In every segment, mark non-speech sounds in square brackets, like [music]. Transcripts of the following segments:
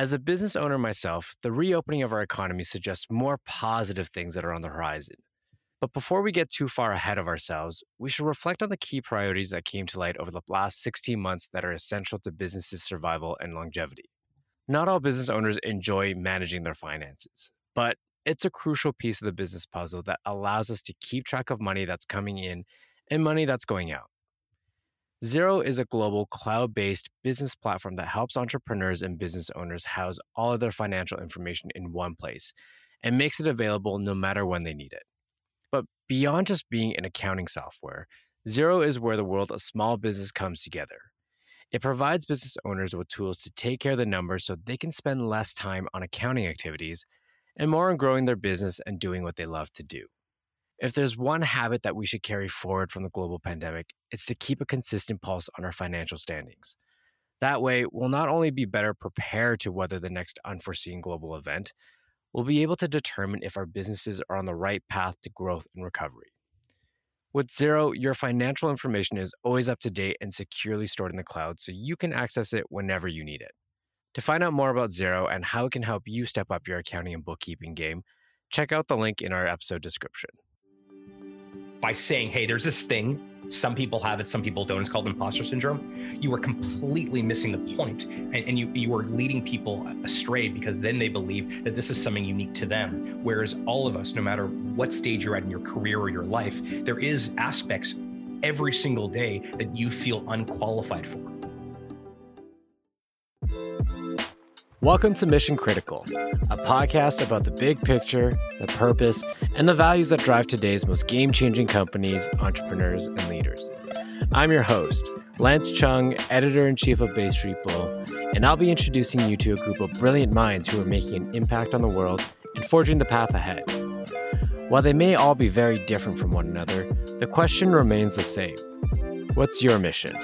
As a business owner myself, the reopening of our economy suggests more positive things that are on the horizon. But before we get too far ahead of ourselves, we should reflect on the key priorities that came to light over the last 16 months that are essential to businesses' survival and longevity. Not all business owners enjoy managing their finances, but it's a crucial piece of the business puzzle that allows us to keep track of money that's coming in and money that's going out. Xero is a global cloud based business platform that helps entrepreneurs and business owners house all of their financial information in one place and makes it available no matter when they need it. But beyond just being an accounting software, Xero is where the world of small business comes together. It provides business owners with tools to take care of the numbers so they can spend less time on accounting activities and more on growing their business and doing what they love to do. If there's one habit that we should carry forward from the global pandemic, it's to keep a consistent pulse on our financial standings. That way, we'll not only be better prepared to weather the next unforeseen global event, we'll be able to determine if our businesses are on the right path to growth and recovery. With Xero, your financial information is always up to date and securely stored in the cloud so you can access it whenever you need it. To find out more about Xero and how it can help you step up your accounting and bookkeeping game, check out the link in our episode description. By saying, hey, there's this thing some people have it, some people don't. It's called imposter syndrome. You are completely missing the point, and, and you you are leading people astray because then they believe that this is something unique to them. Whereas all of us, no matter what stage you're at in your career or your life, there is aspects every single day that you feel unqualified for. Welcome to Mission Critical, a podcast about the big picture, the purpose, and the values that drive today's most game changing companies, entrepreneurs, and leaders. I'm your host, Lance Chung, editor in chief of Bay Street Bull, and I'll be introducing you to a group of brilliant minds who are making an impact on the world and forging the path ahead. While they may all be very different from one another, the question remains the same What's your mission?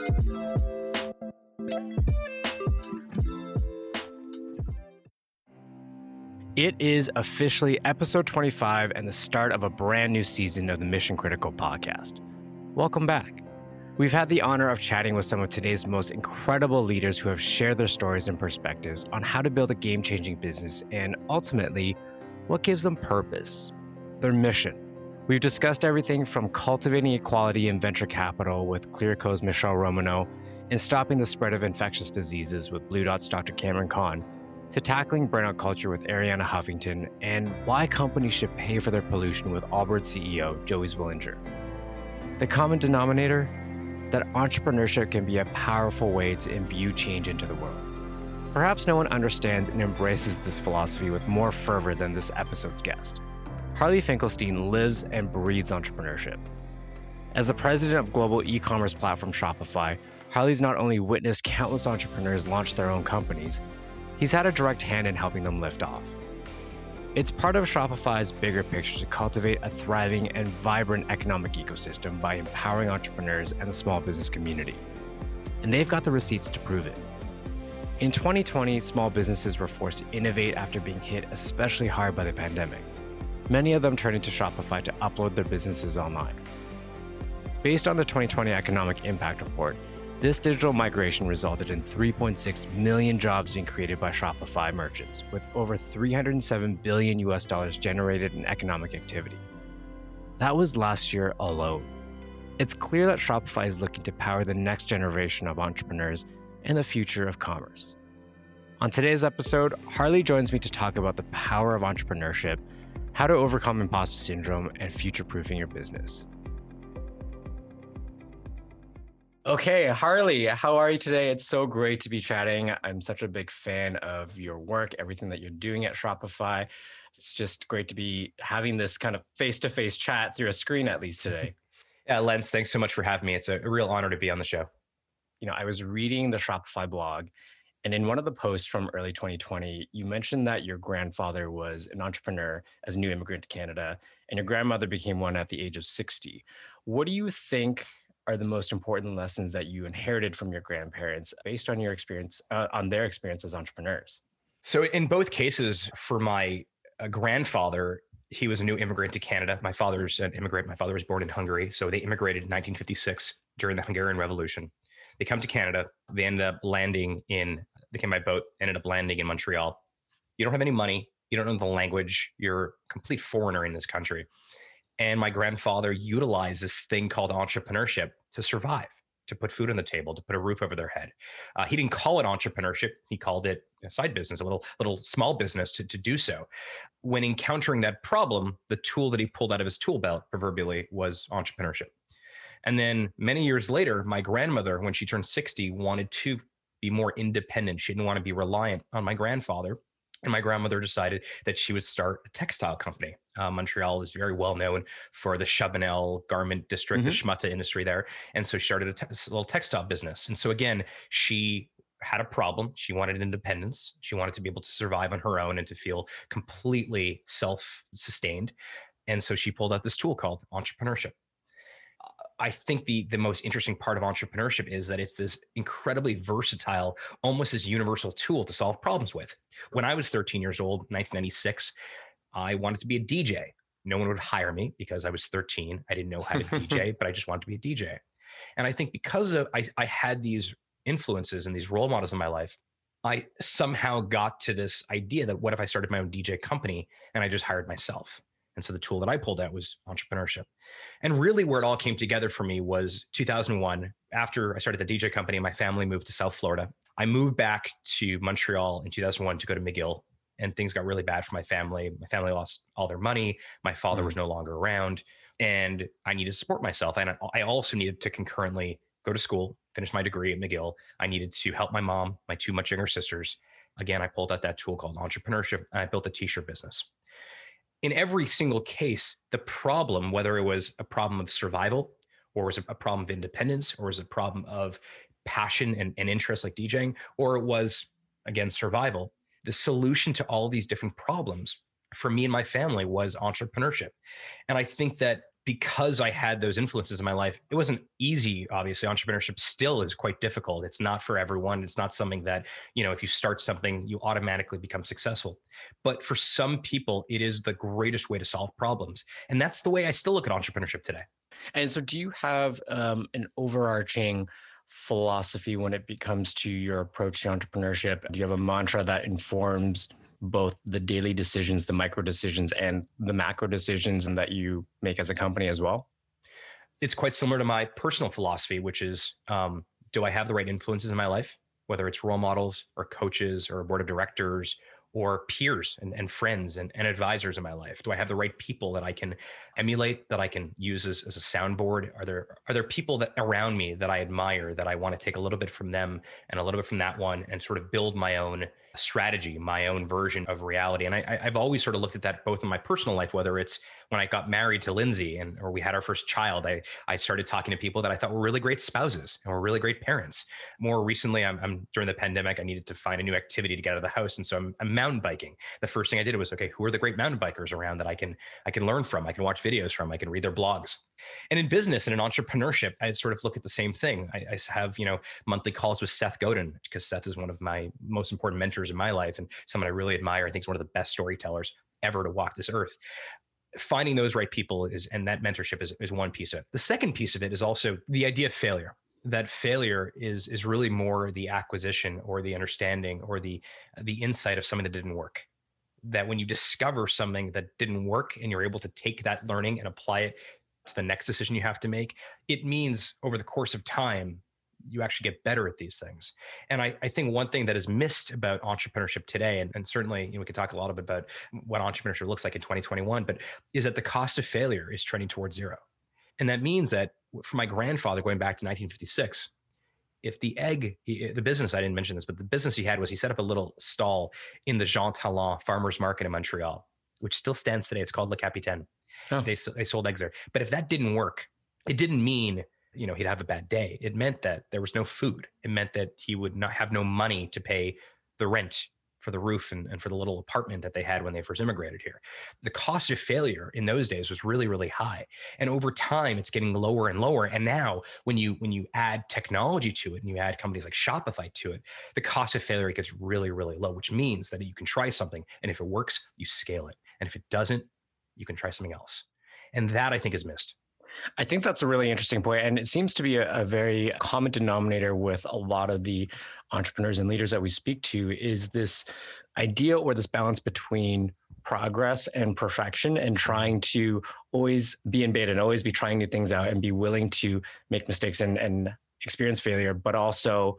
It is officially episode 25 and the start of a brand new season of the Mission Critical podcast. Welcome back. We've had the honor of chatting with some of today's most incredible leaders who have shared their stories and perspectives on how to build a game changing business and ultimately what gives them purpose, their mission. We've discussed everything from cultivating equality in venture capital with Clearco's Michelle Romanow and stopping the spread of infectious diseases with Blue Dot's Dr. Kamran Khan to tackling burnout culture with Arianna Huffington and why companies should pay for their pollution with Allbirds CEO Joey Zwillinger. The common denominator? That entrepreneurship can be a powerful way to imbue change into the world. Perhaps no one understands and embraces this philosophy with more fervor than this episode's guest. Harley Finkelstein lives and breathes entrepreneurship. As the president of global e commerce platform Shopify, Harley's not only witnessed countless entrepreneurs launch their own companies, he's had a direct hand in helping them lift off. It's part of Shopify's bigger picture to cultivate a thriving and vibrant economic ecosystem by empowering entrepreneurs and the small business community. And they've got the receipts to prove it. In 2020, small businesses were forced to innovate after being hit especially hard by the pandemic. Many of them turning to Shopify to upload their businesses online. Based on the 2020 Economic Impact Report, this digital migration resulted in 3.6 million jobs being created by Shopify merchants, with over 307 billion US dollars generated in economic activity. That was last year alone. It's clear that Shopify is looking to power the next generation of entrepreneurs and the future of commerce. On today's episode, Harley joins me to talk about the power of entrepreneurship, how to overcome imposter syndrome, and future proofing your business. Okay, Harley, how are you today? It's so great to be chatting. I'm such a big fan of your work, everything that you're doing at Shopify. It's just great to be having this kind of face to face chat through a screen, at least today. [laughs] yeah, Lance, thanks so much for having me. It's a real honor to be on the show. You know, I was reading the Shopify blog, and in one of the posts from early 2020, you mentioned that your grandfather was an entrepreneur as a new immigrant to Canada, and your grandmother became one at the age of 60. What do you think are the most important lessons that you inherited from your grandparents based on your experience uh, on their experience as entrepreneurs? So in both cases for my uh, grandfather he was a new immigrant to canada. My father's an immigrant. My father was born in hungary. So they immigrated in 1956 during the hungarian revolution. They come to canada. They end up landing in they came by boat, ended up landing in Montreal. You don't have any money, you don't know the language, you're a complete foreigner in this country. And my grandfather utilized this thing called entrepreneurship to survive, to put food on the table, to put a roof over their head. Uh, he didn't call it entrepreneurship; he called it a side business, a little little small business to to do so. When encountering that problem, the tool that he pulled out of his tool belt, proverbially, was entrepreneurship. And then many years later, my grandmother, when she turned 60, wanted to be more independent. She didn't want to be reliant on my grandfather. And my grandmother decided that she would start a textile company. Uh, Montreal is very well known for the Chabanel garment district, mm-hmm. the Schmutta industry there. And so she started a, te- a little textile business. And so again, she had a problem. She wanted independence. She wanted to be able to survive on her own and to feel completely self sustained. And so she pulled out this tool called entrepreneurship. I think the the most interesting part of entrepreneurship is that it's this incredibly versatile, almost as universal tool to solve problems with. When I was 13 years old, 1996, I wanted to be a DJ. No one would hire me because I was 13. I didn't know how to [laughs] DJ, but I just wanted to be a DJ. And I think because of I, I had these influences and these role models in my life, I somehow got to this idea that what if I started my own DJ company and I just hired myself? And so the tool that I pulled out was entrepreneurship. And really, where it all came together for me was 2001. After I started the DJ company, my family moved to South Florida. I moved back to Montreal in 2001 to go to McGill, and things got really bad for my family. My family lost all their money. My father mm was no longer around, and I needed to support myself. And I also needed to concurrently go to school, finish my degree at McGill. I needed to help my mom, my two much younger sisters. Again, I pulled out that tool called entrepreneurship, and I built a t-shirt business in every single case, the problem, whether it was a problem of survival or was a problem of independence or was a problem of passion and, and interest like DJing, or it was again survival, the solution to all these different problems for me and my family was entrepreneurship. And I think that because I had those influences in my life, it wasn't easy. Obviously, entrepreneurship still is quite difficult. It's not for everyone. It's not something that, you know, if you start something, you automatically become successful. But for some people, it is the greatest way to solve problems. And that's the way I still look at entrepreneurship today. And so, do you have um, an overarching philosophy when it comes to your approach to entrepreneurship? Do you have a mantra that informs both the daily decisions, the micro decisions, and the macro decisions and that you make as a company as well? It's quite similar to my personal philosophy, which is um, do I have the right influences in my life, whether it's role models or coaches or a board of directors or peers and, and friends and, and advisors in my life? Do I have the right people that I can emulate, that I can use as, as a soundboard? Are there are there people that around me that I admire that I want to take a little bit from them and a little bit from that one and sort of build my own strategy, my own version of reality. And I, have always sort of looked at that both in my personal life, whether it's when I got married to Lindsay and or we had our first child, I I started talking to people that I thought were really great spouses and were really great parents. More recently, I'm, I'm during the pandemic, I needed to find a new activity to get out of the house, and so I'm, I'm mountain biking. The first thing I did was okay, who are the great mountain bikers around that I can I can learn from, I can watch videos from, I can read their blogs. And in business and in entrepreneurship, I sort of look at the same thing. I, I have, you know, monthly calls with Seth Godin because Seth is one of my most important mentors in my life and someone I really admire. I think is one of the best storytellers ever to walk this earth. Finding those right people is, and that mentorship is, is one piece of it. The second piece of it is also the idea of failure that failure is is really more the acquisition or the understanding or the the insight of something that didn't work that when you discover something that didn't work and you're able to take that learning and apply it to the next decision you have to make, it means over the course of time, you actually get better at these things. And I, I think one thing that is missed about entrepreneurship today, and, and certainly you know, we could talk a lot about what entrepreneurship looks like in 2021, but is that the cost of failure is trending towards zero. And that means that for my grandfather going back to 1956, if the egg, eh, the business, I didn't mention this, but the business he had was he set up a little stall in the Jean Talon farmers market in Montreal, which still stands today. It's called Le Capitaine. Oh. They they sold eggs there. But if that didn't work, it didn't mean you know he'd have a bad day. It meant that there was no food. It meant that he would not have no money to pay the rent for the roof and, and for the little apartment that they had when they first immigrated here. The cost of failure in those days was really, really high. And over time it's getting lower and lower. And now when you when you add technology to it and you add companies like Shopify to it, the cost of failure gets really, really low, which means that you can try something and if it works, you scale it. And if it doesn't, you can try something else. And that I think is missed. I think that's a really interesting point, and it seems to be a, a, very common denominator with a lot of the entrepreneurs and leaders that we speak to is this idea or this balance between progress and perfection and trying to always be in beta and always be trying new things out and be willing to make mistakes and, and experience failure, but also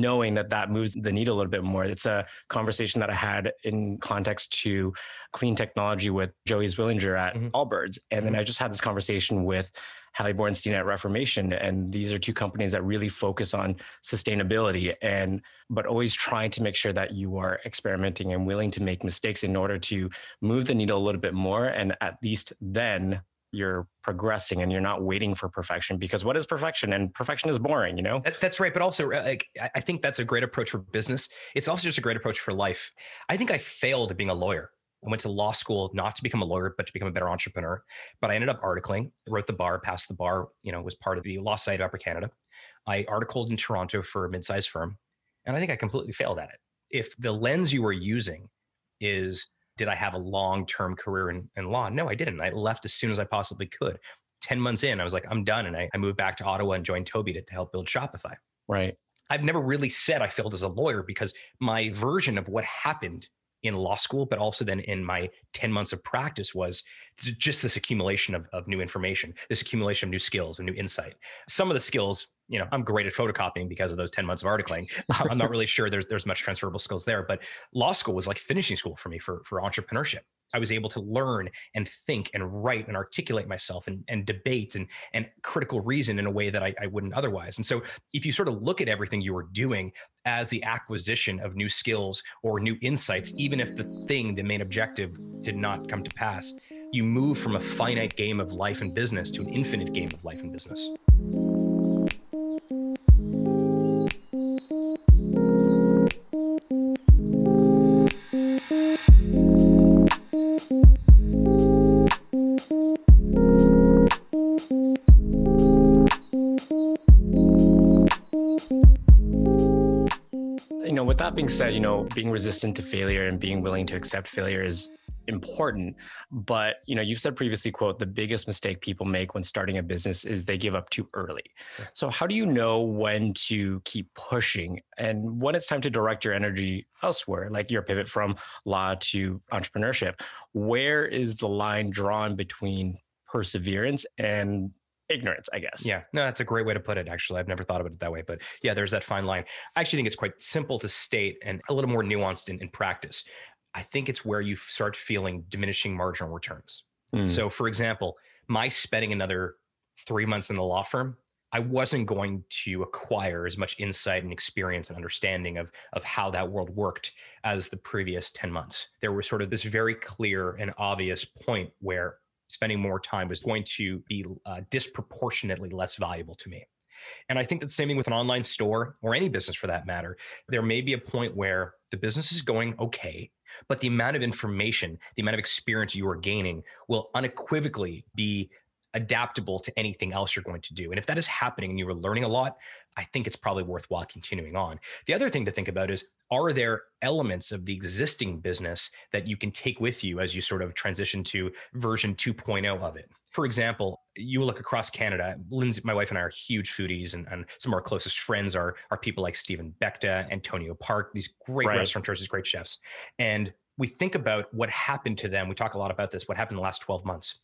knowing that that moves the needle a little bit more. It's a conversation that I had in context to clean technology with Joey Zwillinger at mm-hmm. Allbirds. And then mm-hmm. I just had this conversation with Hali Borenstein at Reformation. And these are two companies that really focus on sustainability and but always trying to make sure that you are experimenting and willing to make mistakes in order to move the needle a little bit more. And at least then you're progressing and you're not waiting for perfection because what is perfection and perfection is boring you know that, that's right but also uh, like i think that's a great approach for business it's also just a great approach for life i think i failed being a lawyer I went to law school not to become a lawyer, but to become a better entrepreneur. But I ended up articling, wrote the bar, passed the bar, you know, was part of the Law Society of Upper Canada. I articled in Toronto for a mid-sized firm. And I think I completely failed at it. If the lens you were using is, did I have a long-term career in, in law? No, I didn't. I left as soon as I possibly could. 10 months in, I was like, I'm done. And I, I moved back to Ottawa and joined Tobi to, to help build Shopify. Right. I've never really said I failed as a lawyer because my version of what happened in law school, but also then in my 10 months of practice was just this accumulation of, of new information, this accumulation of new skills and new insight. Some of the skills, you know, I'm great at photocopying because of those 10 months of articling. [laughs] I'm not really sure there's there's much transferable skills there, but law school was like finishing school for me for, for entrepreneurship. I was able to learn and think and write and articulate myself and, and debate and, and critical reason in a way that I, I wouldn't otherwise. And so, if you sort of look at everything you were doing as the acquisition of new skills or new insights, even if the thing, the main objective, did not come to pass, you move from a finite game of life and business to an infinite game of life and business. That being said, you know, being resistant to failure and being willing to accept failure is important but you know you've said previously quote the biggest mistake people make when starting a business is they give up too early so how do you know when to keep pushing and when it's time to direct your energy elsewhere like your pivot from law to entrepreneurship where is the line drawn between perseverance and ignorance, I guess. Yeah, no, that's a great way to put it. Actually, I've never thought about it that way, but yeah, there's that fine line. I actually think it's quite simple to state and a little more nuanced in, in practice. I think it's where you start feeling diminishing marginal returns. Mm. So, for example, my spending another three months in the law firm, I wasn't going to acquire as much insight and experience and understanding of, of how that world worked as the previous 10 months. There was sort of this very clear and obvious point where spending more time was going to be uh, disproportionately less valuable to me. And I think that the same thing with an online store or any business for that matter. There may be a point where the business is going okay, but the amount of information, the amount of experience you are gaining will unequivocally be adaptable to anything else you're going to do. And if that is happening and you are learning a lot, I think it's probably worthwhile continuing on. The other thing to think about is are there elements of the existing business that you can take with you as you sort of transition to version 2.0 of it? For example, you look across Canada, Lindsay, my wife and I are huge foodies, and, and some of our closest friends are, are people like Stephen Beckta, Antonio Park, these great right. restaurateurs, these great chefs. And we think about what happened to them. We talk a lot about this, what happened in the last 12 months.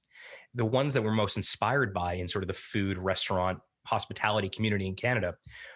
The ones that we're most inspired by in sort of the food, restaurant, hospitality community in Canada,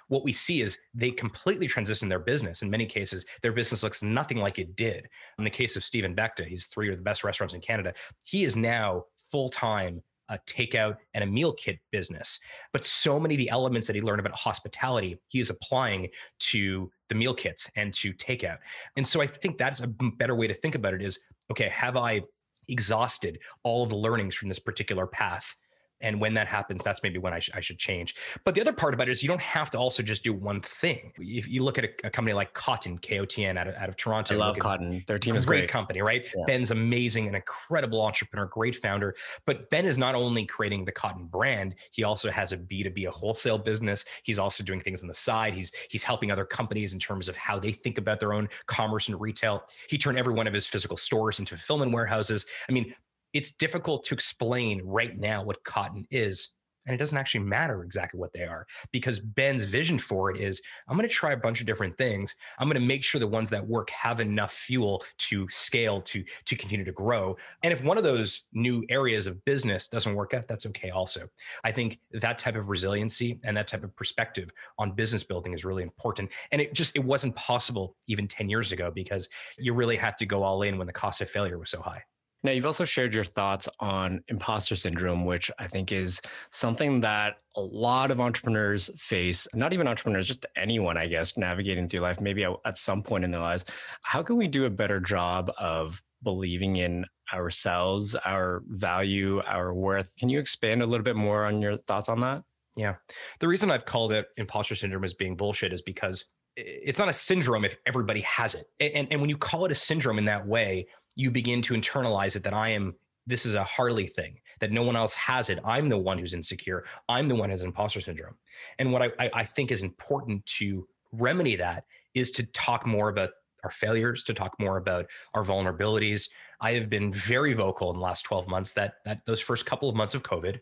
what we see is they completely transition their business. In many cases, their business looks nothing like it did. In the case of Stephen Beckta, he's three of the best restaurants in Canada. He is now full time a takeout and a meal kit business. But so many of the elements that he learned about hospitality, he is applying to the meal kits and to takeout. And so I think that's a better way to think about it is okay, have I exhausted all of the learnings from this particular path? And when that happens that's maybe when I, sh- I, should change. But the other part about it is you don't have to also just do one thing. If you look at a, a company like cotton kotn out of, out of toronto i love Kotn their team is great, great. company right? Yeah. ben's amazing an incredible entrepreneur great founder. But ben is not only creating the Kotn brand he also has a b2b a wholesale business. He's also doing things on the side. He's he's helping other companies in terms of how they think about their own commerce and retail. He turned every one of his physical stores into fulfillment warehouses. I mean it's difficult to explain right now what Kotn is and it doesn't actually matter exactly what they are because Ben's vision for it is I'm going to try a bunch of different things. I'm going to make sure the ones that work have enough fuel to scale to to continue to grow. And if one of those new areas of business doesn't work out, that's okay also. I think that type of resiliency and that type of perspective on business building is really important. And it just it wasn't possible even 10 years ago because you really had to go all in when the cost of failure was so high. Now, you've also shared your thoughts on imposter syndrome, which I think is something that a lot of entrepreneurs face, not even entrepreneurs, just anyone, I guess, navigating through life, maybe at some point in their lives. How can we do a better job of believing in ourselves, our value, our worth? Can you expand a little bit more on your thoughts on that? Yeah. The reason I've called it imposter syndrome as being bullshit is because it's not a syndrome if everybody has it. And, and when you call it a syndrome in that way, you begin to internalize it that I am this is a Harley thing, that no one else has it. I'm the one who's insecure. I'm the one who has imposter syndrome. And what I, I think is important to remedy that is to talk more about our failures, to talk more about our vulnerabilities. I have been very vocal in the last 12 months that that those first couple of months of COVID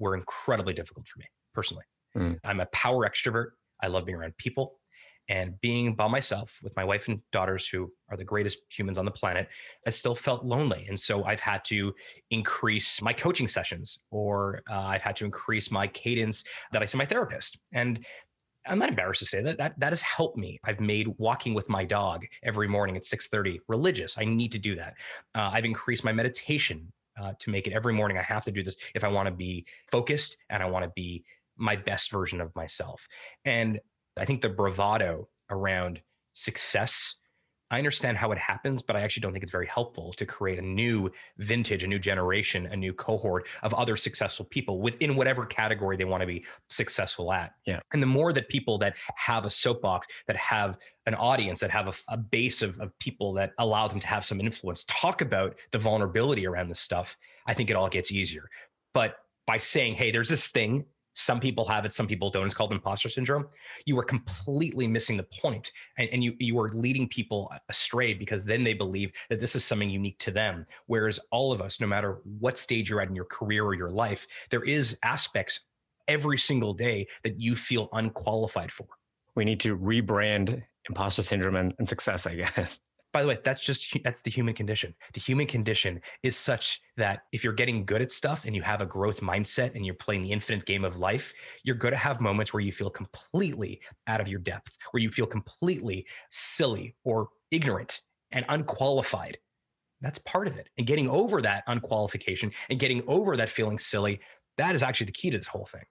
were incredibly difficult for me personally. Mm. I'm a power extrovert. I love being around people. And being by myself with my wife and daughters who are the greatest humans on the planet i still felt lonely. And so i've had to increase my coaching sessions or uh, i've had to increase my cadence that i see my therapist. And i'm not embarrassed to say that that, that has helped me. I've made walking with my dog every morning at 6.30 religious. I need to do that. Uh, i've increased my meditation uh, to make it every morning. I have to do this if i want to be focused and i want to be my best version of myself and I think the bravado around success I understand how it happens, but I actually don't think it's very helpful to create a new vintage, a new generation, a new cohort of other successful people within whatever category they want to be successful at. Yeah. And the more that people that have a soapbox, that have an audience, that have a, a base of, of people that allow them to have some influence, talk about the vulnerability around this stuff, I think it all gets easier. But by saying, hey, there's this thing some people have it, some people don't. It's called imposter syndrome. You are completely missing the point, and, and you you are leading people astray because then they believe that this is something unique to them. Whereas all of us, no matter what stage you're at in your career or your life, there is aspects every single day that you feel unqualified for. We need to rebrand imposter syndrome and, and success, I guess by the way that's just that's the human condition. The human condition is such that if you're getting good at stuff and you have a growth mindset and you're playing the infinite game of life you're going to have moments where you feel completely out of your depth where you feel completely silly or ignorant and unqualified. That's part of it. And getting over that unqualification and getting over that feeling silly that is actually the key to this whole thing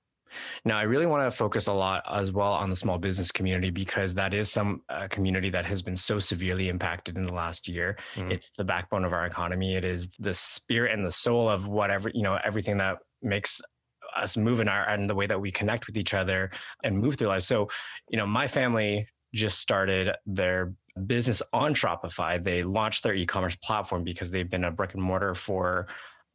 now, I really want to focus a lot as well on the small business community because that is some uh, community that has been so severely impacted in the last year. Mm-hmm. It's the backbone of our economy. It is the spirit and the soul of whatever, you know, everything that makes us move in our and the way that we connect with each other and move through life. So, you know, my family just started their business on Shopify. They launched their e-commerce platform because they've been a brick and mortar for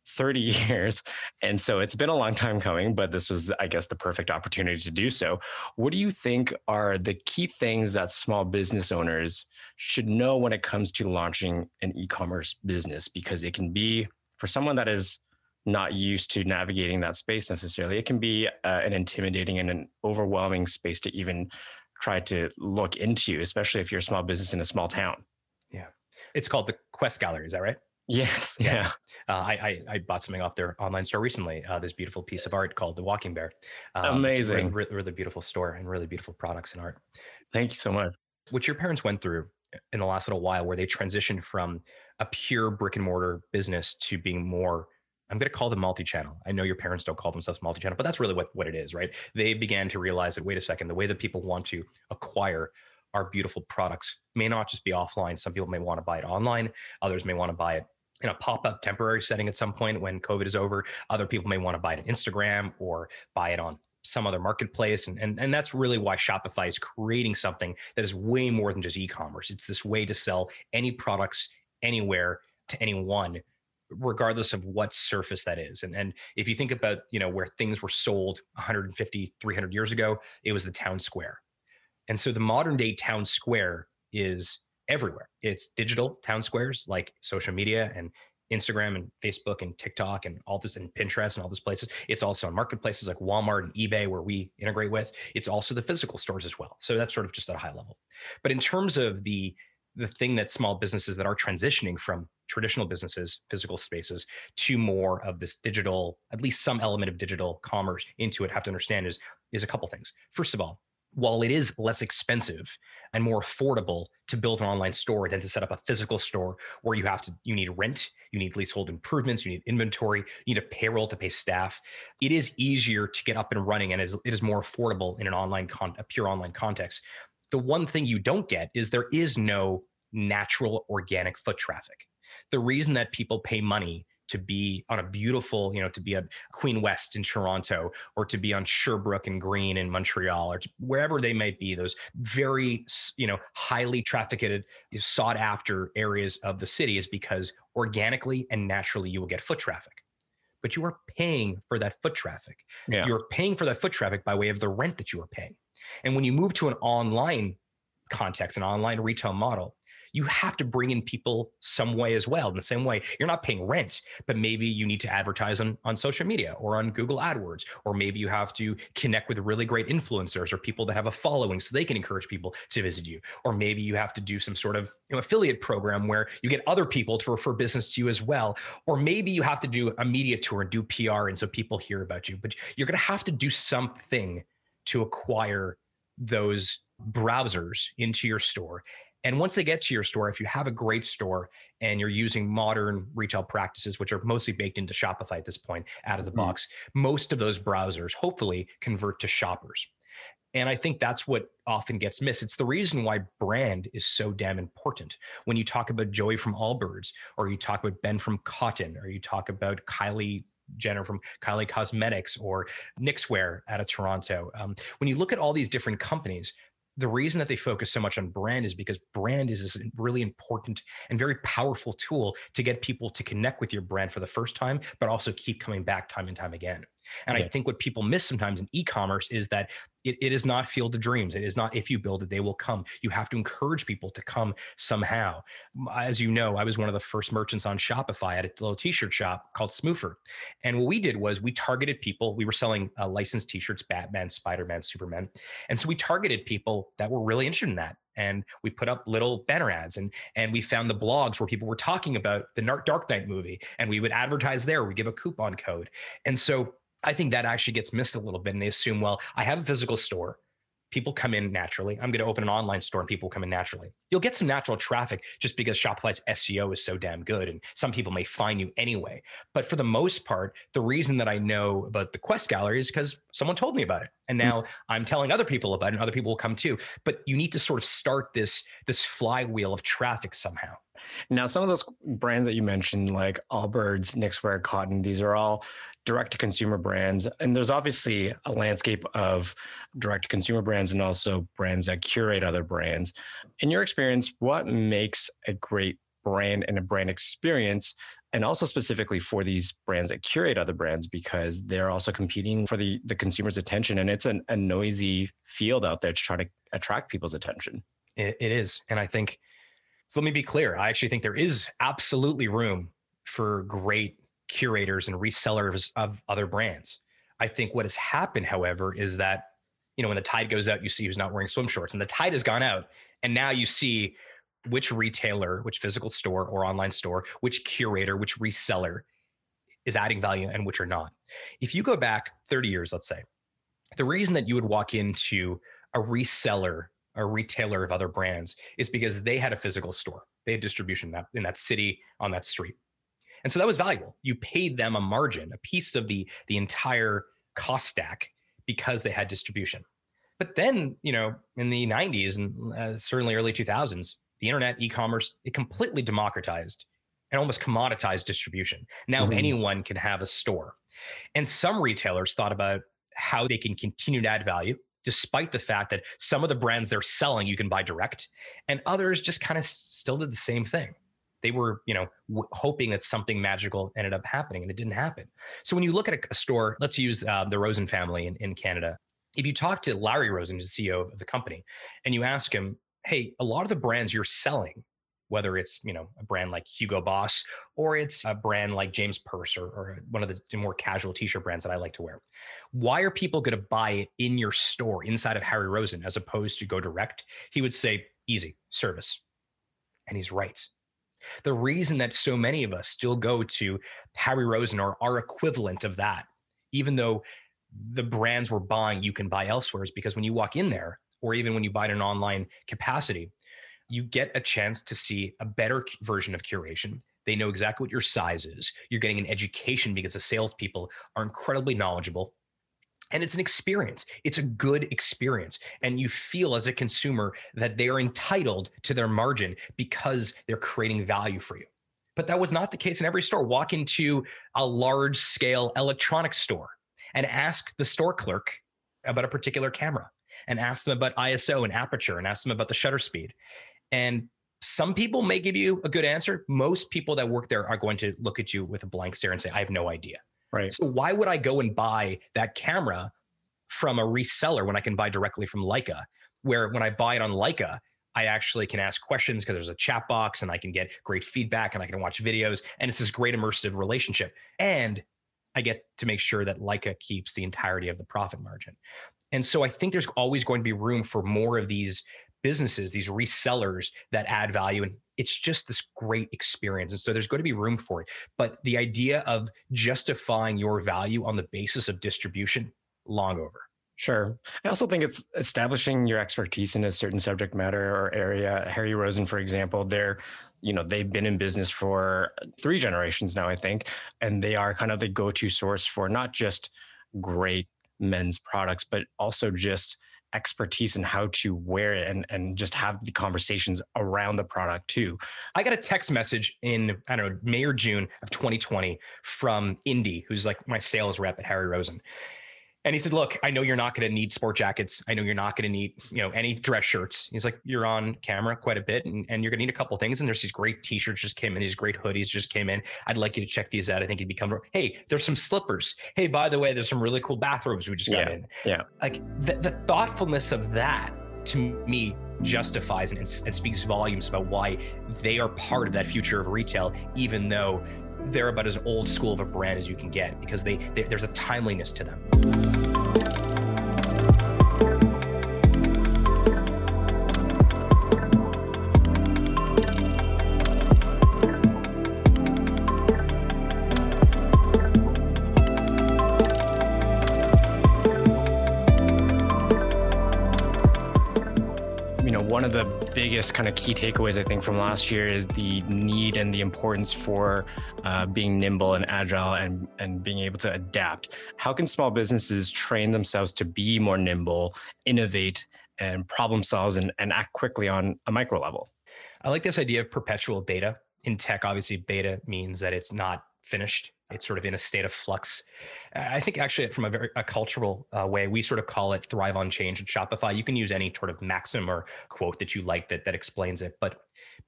30 [laughs] years. And so it's been a long time coming, but this was, I guess, the perfect opportunity to do so. What do you think are the key things that small business owners should know when it comes to launching an e commerce business? Because it can be for someone that is not used to navigating that space necessarily, it can be uh, an intimidating and an overwhelming space to even try to look into, especially if you're a small business in a small town. Yeah. It's called the Quest Gallery, is that right? Yes. Yeah. Uh, I, I, I bought something off their online store recently. Uh, this beautiful piece of art called the Walking Bear. Um, Amazing. Really, really, beautiful store and really beautiful products and art. Thank you so much. What your parents went through in the last little while, where they transitioned from a pure brick and mortar business to being more. I'm going to call them multi-channel. I know your parents don't call themselves multi-channel, but that's really what, what it is, right? They began to realize that wait a second, the way that people want to acquire our beautiful products may not just be offline. Some people may want to buy it online. Others may want to buy it in a pop-up temporary setting at some point when COVID is over. Other people may want to buy it on Instagram or buy it on some other marketplace. And, and, and that's really why Shopify is creating something that is way more than just e-commerce. It's this way to sell any products anywhere to anyone regardless of what surface that is and and if you think about you know where things were sold 150 300 years ago it was the town square and so the modern day town square is everywhere. It's digital town squares like social media and Instagram and Facebook and TikTok and all this and Pinterest and all these places. It's also on marketplaces like Walmart and eBay where we integrate with. It's also the physical stores as well. So that's sort of just at a high level. But in terms of the the thing that small businesses that are transitioning from traditional businesses, physical spaces, to more of this digital, at least some element of digital commerce into it, have to understand is is a couple things. First of all, while it is less expensive and more affordable to build an online store than to set up a physical store where you have to you need rent you need leasehold improvements you need inventory you need a payroll to pay staff it is easier to get up and running and it is more affordable in an online con- a pure online context. The one thing you don't get is there is no natural organic foot traffic. The reason that people pay money to be on a beautiful, you know, to be at Queen West in Toronto or to be on Sherbrooke and Greene in Montreal or wherever they might be, those very, you know, highly trafficked, sought after areas of the city is because organically and naturally you will get foot traffic. But you are paying for that foot traffic. Yeah. You're paying for that foot traffic by way of the rent that you are paying. And when you move to an online context, an online retail model, you have to bring in people some way as well. In the same way, you're not paying rent, but maybe you need to advertise on, on social media or on Google AdWords, or maybe you have to connect with really great influencers or people that have a following so they can encourage people to visit you. Or maybe you have to do some sort of you know, affiliate program where you get other people to refer business to you as well. Or maybe you have to do a media tour and do PR and so people hear about you. But you're going to have to do something to acquire those browsers into your store and once they get to your store, if you have a great store and you're using modern retail practices, which are mostly baked into Shopify at this point out of the mm-hmm. box, most of those browsers hopefully convert to shoppers. And I think that's what often gets missed. It's the reason why brand is so damn important. When you talk about Joey from Allbirds, or you talk about Ben from Kotn, or you talk about Kylie Jenner from Kylie Cosmetics or Knixwear out of Toronto. Um, when you look at all these different companies, the reason that they focus so much on brand is because brand is a really important and very powerful tool to get people to connect with your brand for the first time, but also keep coming back time and time again. And. I think what people miss sometimes in e-commerce is that it, it is not field of dreams. It is not if you build it, they will come. You have to encourage people to come somehow. As you know, I was one of the first merchants on Shopify at a little t-shirt shop called Smoofer. And what we did was we targeted people. We were selling uh, licensed t-shirts, Batman, Spider-Man, Superman. And so we targeted people that were really interested in that and we put up little banner ads and and we found the blogs where people were talking about the Dark Knight movie and we would advertise there we give a coupon code and so I think that actually gets missed a little bit. And they assume, well, I have a physical store. People come in naturally. I'm going to open an online store and people come in naturally. You'll get some natural traffic just because Shopify's SEO is so damn good. And some people may find you anyway. But for the most part, the reason that I know about the Quest Gallery is because someone told me about it. And now mm-hmm. I'm telling other people about it and other people will come too. But you need to sort of start this, this flywheel of traffic somehow. Now, some of those brands that you mentioned, like Allbirds, Knixwear, Kotn, these are all direct to consumer brands. And there's obviously a landscape of direct to consumer brands and also brands that curate other brands. In your experience, what makes a great brand and a brand experience? And also specifically for these brands that curate other brands because they're also competing for the, the consumer's attention. And it's an, a noisy field out there to try to attract people's attention. it, it is. And I think, so let me be clear. I actually think there is absolutely room for great curators and resellers of other brands. I think what has happened, however, is that you know when the tide goes out, you see who's not wearing swim shorts, and the tide has gone out, and now you see which retailer, which physical store or online store, which curator, which reseller is adding value and which are not. If you go back 30 years, let's say, the reason that you would walk into a reseller, a retailer of other brands, is because they had a physical store. They had distribution that in that city on that street. And so that was valuable. You paid them a margin, a piece of the the entire cost stack because they had distribution. But then, you know, in the 90s and uh, certainly early 2000s, the internet, e-commerce, it completely democratized and almost commoditized distribution. Now mm-hmm. anyone can have a store. And some retailers thought about how they can continue to add value despite the fact that some of the brands they're selling you can buy direct and others just kind of still did the same thing they were, you know, w- hoping that something magical ended up happening, and it didn't happen. So when you look at a, a store, let's use uh, the Rosen family in, in Canada. If you talk to Larry Rosen, the CEO of the company, and you ask him, "Hey, a lot of the brands you're selling, whether it's you know a brand like Hugo Boss or it's a brand like James Perse or one of the more casual t-shirt brands that I like to wear. Why are people going to buy it in your store inside of Harry Rosen as opposed to go direct? He would say easy service. And he's right. The reason that so many of us still go to Harry Rosen or our equivalent of that, even though the brands we're buying you can buy elsewhere, is because when you walk in there, or even when you buy in an online capacity, you get a chance to see a better version of curation. They know exactly what your size is. You're getting an education because the salespeople are incredibly knowledgeable. And it's an experience. It's a good experience. And you feel as a consumer that they are entitled to their margin because they're creating value for you. But that was not the case in every store. Walk into a large scale electronics store and ask the store clerk about a particular camera and ask them about iso and aperture and ask them about the shutter speed and some people may give you a good answer most people that work there are going to look at you with a blank stare and say i have no idea Right. So why would I go and buy that camera from a reseller when I can buy directly from Leica? Where when I buy it on Leica, I actually can ask questions because there's a chat box and I can get great feedback and I can watch videos and it's this great immersive relationship. And I get to make sure that Leica keeps the entirety of the profit margin. And so I think there's always going to be room for more of these businesses, these resellers that add value. And it's just this great experience. And so there's going to be room for it. But the idea of justifying your value on the basis of distribution, long over. Sure. I also think it's establishing your expertise in a certain subject matter or area. Harry Rosen, for example, they're, you know, they've been in business for three generations now, I think, and they are kind of the go-to source for not just great men's products, but also just expertise in how to wear it and, and just have the conversations around the product too. I got a text message in, I don't know, May or June of 2020 from Indy, who's like my sales rep at Harry Rosen. And he said, "Look, I know you're not going to need sport jackets. I know you're not going to need, you know, any dress shirts." He's like, "You're on camera quite a bit, and, and you're going to need a couple things. And there's these great T-shirts just came in, these great hoodies just came in. I'd like you to check these out. I think you'd be comfortable. Hey, there's some slippers. Hey, by the way, there's some really cool bathrobes we just got yeah, in. Yeah, like the, the thoughtfulness of that to me justifies and, and speaks volumes about why they are part of that future of retail, even though they're about as old school of a brand as you can get because they, they there's a timeliness to them. One biggest kind of key takeaways I think from last year is the need and the importance for uh, being nimble and agile and and being able to adapt. How can small businesses train themselves to be more nimble, innovate, and problem solve and, and act quickly on a micro level? I like this idea of perpetual beta. In tech, obviously, beta means that it's not finished it's sort of in a state of flux. I think actually from a very a cultural uh, way, we sort of call it thrive on change at Shopify. You can use any sort of maxim or quote that you like that that explains it, but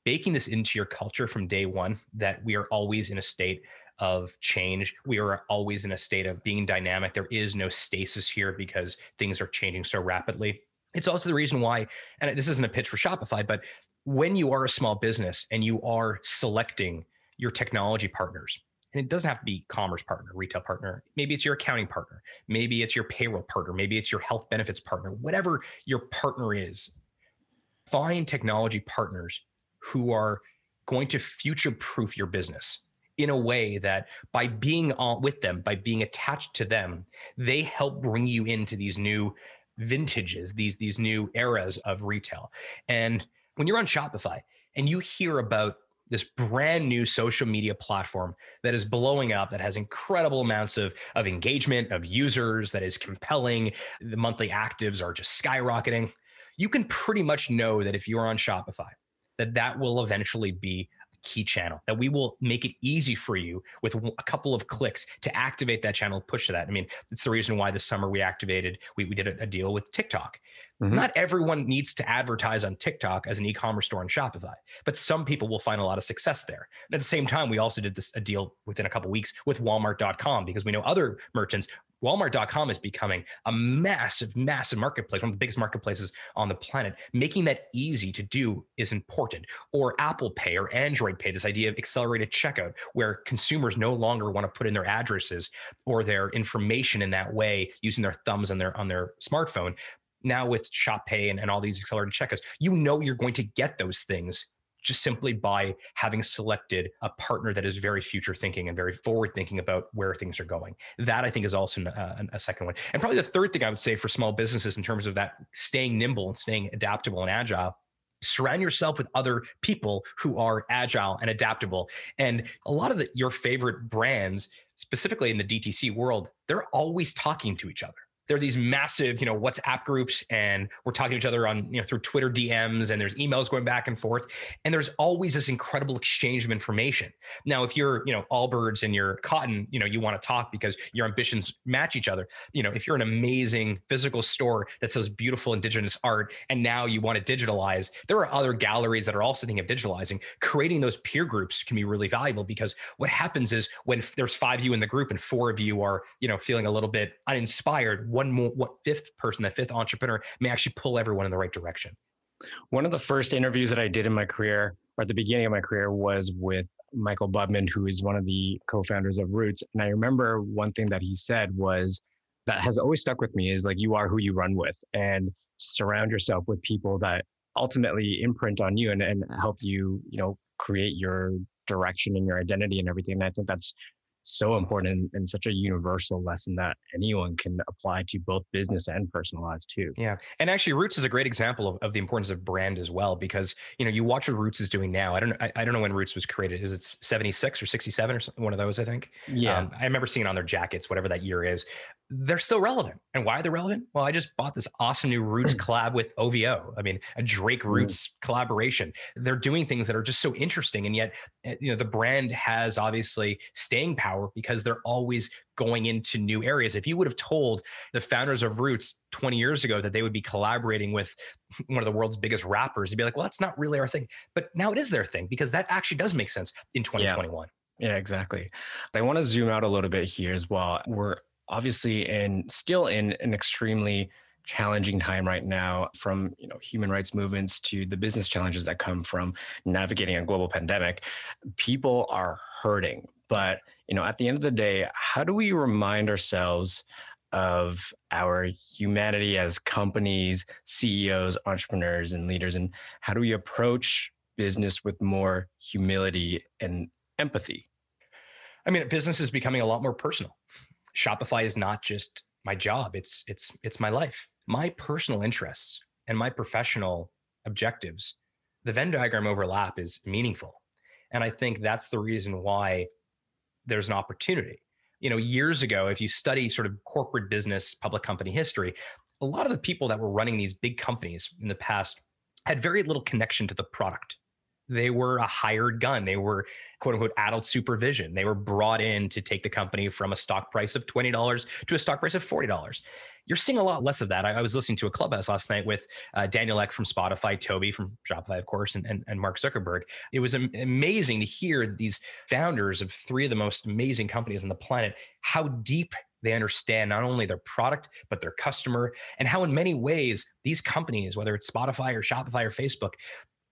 baking this into your culture from day one that we are always in a state of change. We are always in a state of being dynamic. There is no stasis here because things are changing so rapidly. It's also the reason why, and this isn't a pitch for Shopify, but when you are a small business and you are selecting your technology partners, and it doesn't have to be commerce partner, retail partner. Maybe it's your accounting partner. Maybe it's your payroll partner. Maybe it's your health benefits partner. Whatever your partner is, find technology partners who are going to future proof your business in a way that by being on with them, by being attached to them, they help bring you into these new vintages, these these new eras of retail. And when you're on Shopify and you hear about this brand new social media platform that is blowing up that has incredible amounts of, of engagement of users that is compelling. The monthly actives are just skyrocketing. You can pretty much know that if you're on shopify that that will eventually be key channel that we will make it easy for you with a couple of clicks to activate that channel push to that. I mean it's the reason why this summer we activated we, we did a, a deal with tiktok. Mm-hmm. not everyone needs to advertise on tiktok as an e-commerce store on shopify but some people will find a lot of success there. And at the same time we also did this a deal within a couple weeks with walmart.com because we know other merchants Walmart.com is becoming a massive, massive marketplace, one of the biggest marketplaces on the planet. Making that easy to do is important. Or Apple Pay or Android Pay, this idea of accelerated checkout, where consumers no longer want to put in their addresses or their information in that way using their thumbs on their on their smartphone. Now with Shop Pay and, and all these accelerated checkouts, you know you're going to get those things just simply by having selected a partner that is very future thinking and very forward thinking about where things are going. That I think is also a, uh, a second one. And probably the third thing I would say for small businesses in terms of that staying nimble and staying adaptable and agile surround yourself with other people who are agile and adaptable and a lot of the, your favorite brands specifically in the dtc world they're always talking to each other there are these massive, you know, WhatsApp groups, and we're talking to each other on, you know, through Twitter DMs, and there's emails going back and forth, and there's always this incredible exchange of information. Now, if you're, you know, Allbirds and you're Kotn, you know, you want to talk because your ambitions match each other. You know, if you're an amazing physical store that sells beautiful indigenous art, and now you want to digitalize, there are other galleries that are also thinking of digitalizing. Creating those peer groups can be really valuable because what happens is when there's five of you in the group and four of you are, you know, feeling a little bit uninspired one more what fifth person that fifth entrepreneur may actually pull everyone in the right direction. One of the first interviews that i did in my career or at the beginning of my career was with Michael Budman who is one of the co-founders of roots. And i remember one thing that he said was that has always stuck with me is like you are who you run with and surround yourself with people that ultimately imprint on you and, and help you you know create your direction and your identity and everything. And i think that's so important and such a universal lesson that anyone can apply to both business and personal lives too. Yeah. And actually Roots is a great example of, of the importance of brand as well, because, you know, you watch what Roots is doing now. I don't know. I, I don't know when Roots was created. Is it 76 or 67 or one of those, I think. Yeah. Um, I remember seeing it on their jackets, whatever that year is they're still relevant. And why are they relevant? Well, I just bought this awesome new Roots hmm. collab with OVO. I mean, a Drake hmm. Roots mm. collaboration. They're doing things that are just so interesting. And yet, eh, you know, the brand has obviously staying power because they're always going into new areas. If you would have told the founders of Roots 20 years ago that they would be collaborating with [laughs] one of the world's biggest rappers, you'd be like, well, that's not really our thing. But now it is their thing because that actually does make sense in 2021. Yeah. Yeah, exactly. I want to zoom out a little bit here as well. We're obviously and still in an extremely challenging time right now from you know human rights movements to the business challenges that come from navigating a global pandemic people are hurting. But you know at the end of the day how do we remind ourselves of our humanity as companies ceos entrepreneurs and leaders and how do we approach business with more humility and empathy? I mean business is becoming a lot more personal Shopify is not just my job, it's it's it's my life. My personal interests and my professional objectives, the Venn diagram overlap is meaningful. And I think that's the reason why there's an opportunity. You know, years ago, if you study sort of corporate business, public company history, a lot of the people that were running these big companies in the past had very little connection to the product they were a hired gun. They were quote unquote adult supervision. They were brought in to take the company from a stock price of $20 to a stock price of $40. You're seeing a lot less of that. I, I was listening to a clubhouse last night with uh, Daniel Ek from Spotify, Tobi from Shopify, of course, and, and, and Mark Zuckerberg. It was amazing to hear these founders of three of the most amazing companies on the planet, how deep they understand not only their product but their customer and how in many ways these companies whether it's spotify or shopify or facebook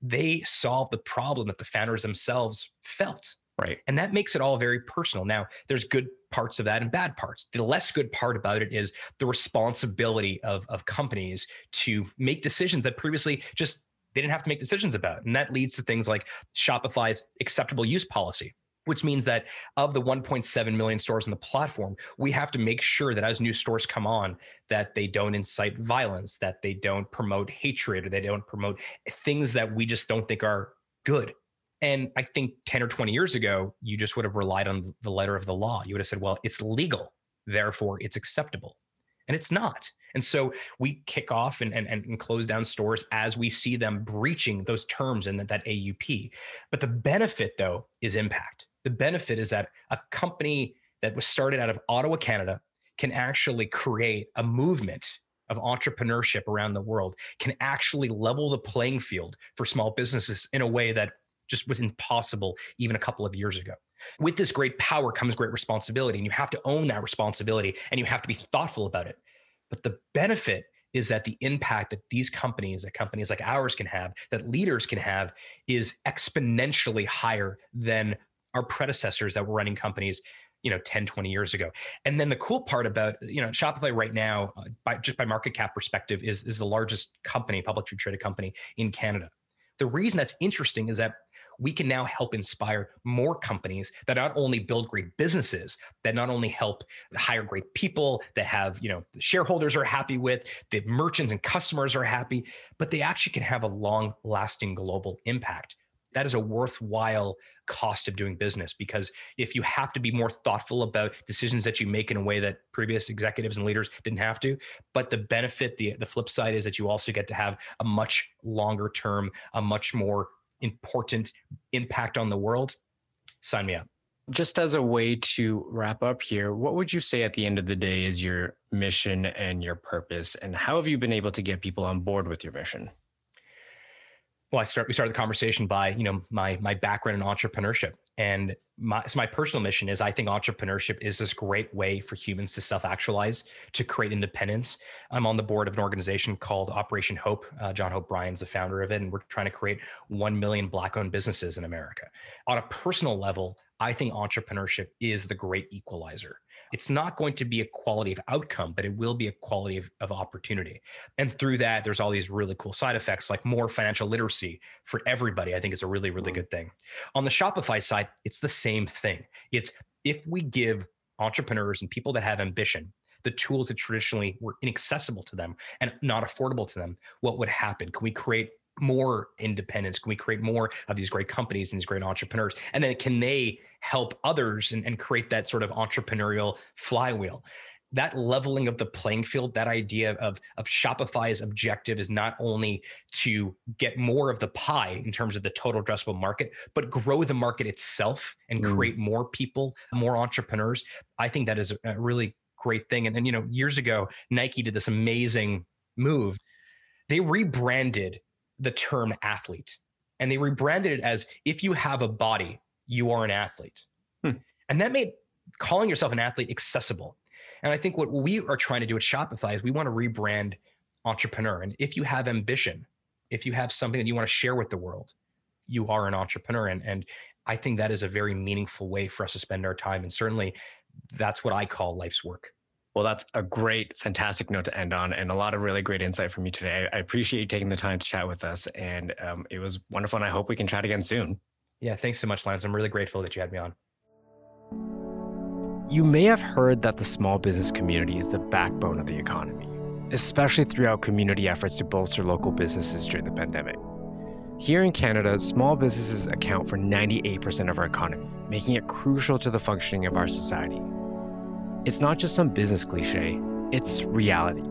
they solve the problem that the founders themselves felt. Right. And that makes it all very personal. Now, there's good parts of that and bad parts. The less good part about it is the responsibility of, of companies to make decisions that previously just they didn't have to make decisions about. And that leads to things like Shopify's acceptable use policy which means that of the 1.7 million stores on the platform we have to make sure that as new stores come on that they don't incite violence that they don't promote hatred or they don't promote things that we just don't think are good. And i think 10 or 20 years ago you just would have relied on the letter of the law. You would have said well it's legal therefore it's acceptable. And it's not. And so we kick off and, and, and close down stores as we see them breaching those terms in that, that aup but the benefit though is impact the benefit is that a company that was started out of Ottawa, Canada, can actually create a movement of entrepreneurship around the world, can actually level the playing field for small businesses in a way that just was impossible even a couple of years ago. With this great power comes great responsibility, and you have to own that responsibility and you have to be thoughtful about it. But the benefit is that the impact that these companies, that companies like ours can have, that leaders can have, is exponentially higher than our predecessors that were running companies you know 10 20 years ago. And then the cool part about you know shopify right now uh, by just by market cap perspective is is the largest company publicly traded company in canada. The reason that's interesting is that we can now help inspire more companies that not only build great businesses that not only help hire great people that have you know the shareholders are happy with the merchants and customers are happy but they actually can have a long lasting global impact that is a worthwhile cost of doing business because if you have to be more thoughtful about decisions that you make in a way that previous executives and leaders didn't have to but the benefit the the flip side is that you also get to have a much longer term a much more important impact on the world, sign me up. Just as a way to wrap up here, what would you say at the end of the day is your mission and your purpose? And how have you been able to get people on board with your mission? Well, I start we started the conversation by, you know, my my background in entrepreneurship. And my so my personal mission is I think entrepreneurship is this great way for humans to self-actualize, to create independence. I'm on the board of an organization called Operation Hope. Uh, John Hope Bryant's the founder of it, and we're trying to create one million black-owned businesses in America. On a personal level, I think entrepreneurship is the great equalizer. It's not going to be a quality of outcome, but it will be a quality of, of opportunity. And through that, there's all these really cool side effects like more financial literacy for everybody. I think is a really, really mm-hmm. good thing. On the Shopify side, it's the same thing. It's if we give entrepreneurs and people that have ambition the tools that traditionally were inaccessible to them and not affordable to them, what would happen? Can we create more independence? Can we create more of these great companies and these great entrepreneurs? And then can they help others and, and create that sort of entrepreneurial flywheel? That leveling of the playing field, that idea of, of Shopify's objective is not only to get more of the pie in terms of the total addressable market, but grow the market itself and mm. create more people, more entrepreneurs. I think that is a really great thing. And, and you know, years ago, Nike did this amazing move. They rebranded the term athlete and they rebranded it as if you have a body, you are an athlete. Hmm. And that made calling yourself an athlete accessible. And I think what we are trying to do at Shopify is we want to rebrand entrepreneur. And if you have ambition, if you have something that you want to share with the world, you are an entrepreneur. And, and I think that is a very meaningful way for us to spend our time. And certainly that's what I call life's work. Well, that's a great, fantastic note to end on, and a lot of really great insight from you today. I appreciate you taking the time to chat with us, and um, it was wonderful. And I hope we can chat again soon. Yeah, thanks so much, Lance. I'm really grateful that you had me on. You may have heard that the small business community is the backbone of the economy, especially throughout community efforts to bolster local businesses during the pandemic. Here in Canada, small businesses account for 98% of our economy, making it crucial to the functioning of our society. It's not just some business cliche, it's reality.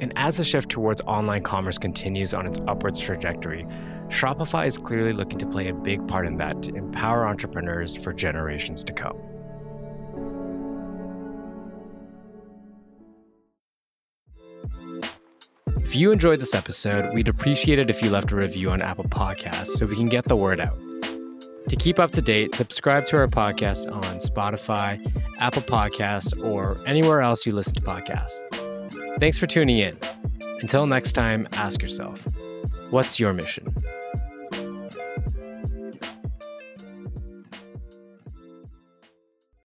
And as the shift towards online commerce continues on its upwards trajectory, Shopify is clearly looking to play a big part in that to empower entrepreneurs for generations to come. If you enjoyed this episode, we'd appreciate it if you left a review on Apple Podcasts so we can get the word out. To keep up to date, subscribe to our podcast on Spotify, Apple Podcasts, or anywhere else you listen to podcasts. Thanks for tuning in. Until next time, ask yourself what's your mission?